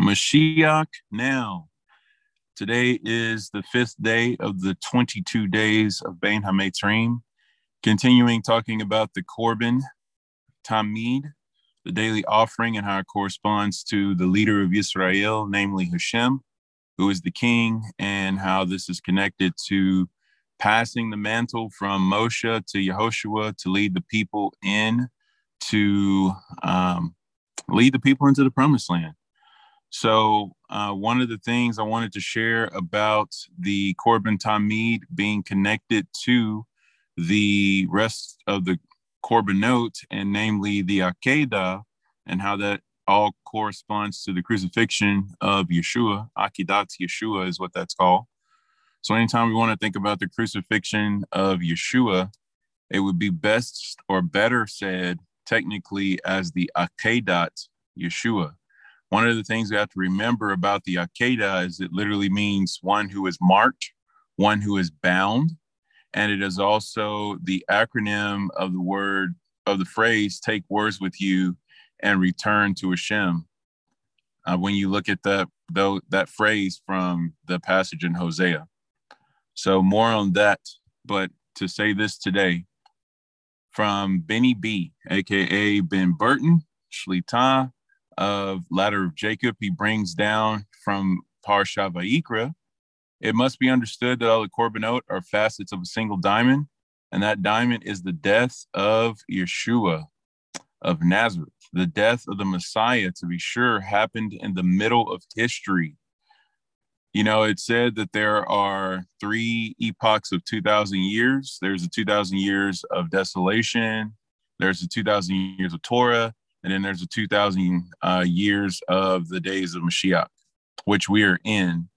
Mashiach now. Today is the fifth day of the 22 days of Bein HaMetzrim, continuing talking about the Korban Tamid, the daily offering, and how it corresponds to the leader of Israel, namely Hashem, who is the king, and how this is connected to passing the mantle from Moshe to Yehoshua to lead the people in to um, lead the people into the promised land. So, uh, one of the things I wanted to share about the Korban Tamid being connected to the rest of the Korbanot, and namely the Akedah, and how that all corresponds to the crucifixion of Yeshua. Akedat Yeshua is what that's called. So, anytime we want to think about the crucifixion of Yeshua, it would be best or better said technically as the Akedat Yeshua. One of the things we have to remember about the Akedah is it literally means one who is marked, one who is bound, and it is also the acronym of the word of the phrase "take words with you and return to Hashem." Uh, when you look at that though that phrase from the passage in Hosea, so more on that. But to say this today, from Benny B, aka Ben Burton, Shlita of Ladder of Jacob, he brings down from Parsha Vayikra. It must be understood that all the korbanot are facets of a single diamond, and that diamond is the death of Yeshua of Nazareth. The death of the Messiah, to be sure, happened in the middle of history you know, it said that there are three epochs of 2,000 years. There's a 2,000 years of desolation, there's a 2,000 years of Torah, and then there's a 2,000 uh, years of the days of Mashiach, which we are in.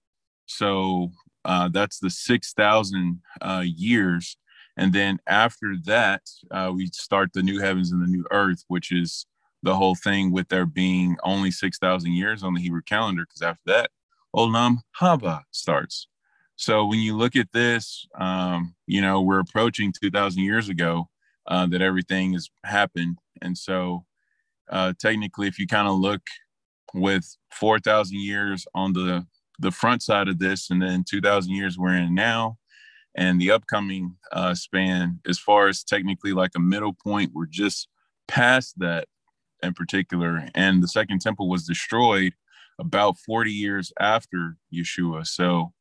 So uh, that's the 6,000 uh, years. And then after that, uh, we start the new heavens and the new earth, which is the whole thing with there being only 6,000 years on the Hebrew calendar, because after that, Olam Haba starts. So when you look at this, um, you know, we're approaching 2,000 years ago uh, that everything has happened. And so uh, technically, if you kind of look with 4,000 years on the, the front side of this and then 2,000 years we're in now, and the upcoming uh, span, as far as technically like a middle point, we're just past that in particular. And the second temple was destroyed about 40 years after Yeshua. So,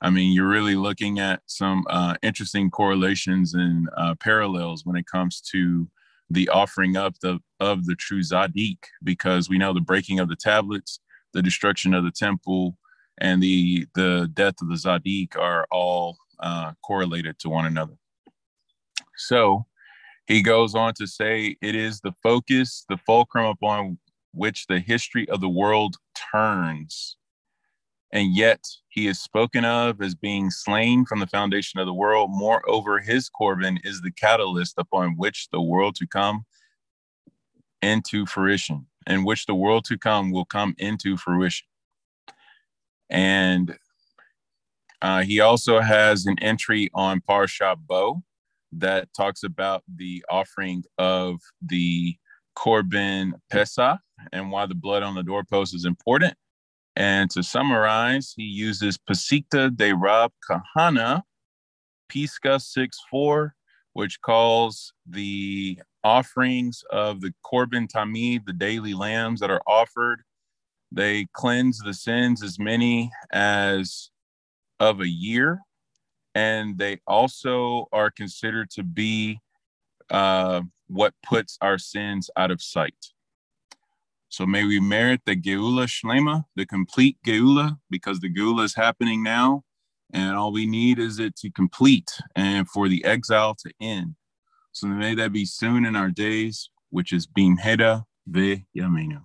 I mean, you're really looking at some uh, interesting correlations and uh, parallels when it comes to the offering up the, of the true Zadik, because we know the breaking of the tablets, the destruction of the temple, and the the death of the Zadik are all uh, correlated to one another. So he goes on to say, it is the focus, the fulcrum upon which the history of the world turns. And yet he is spoken of as being slain from the foundation of the world. Moreover, his Korban is the catalyst upon which the world to come into fruition, in which the world to come will come into fruition. And uh, he also has an entry on Parsha Bo that talks about the offering of the Korban Pesach and why the blood on the doorpost is important. And to summarize, he uses Pesikta de Rab Kahana, Pisca 6 4, which calls the offerings of the Korban Tamid, the daily lambs that are offered. They cleanse the sins as many as of a year. And they also are considered to be uh, what puts our sins out of sight. So may we merit the Geula Shlema, the complete Geula, because the Geula is happening now, and all we need is it to complete and for the exile to end. So may that be soon in our days, which is Bimhera Ve Yamenu.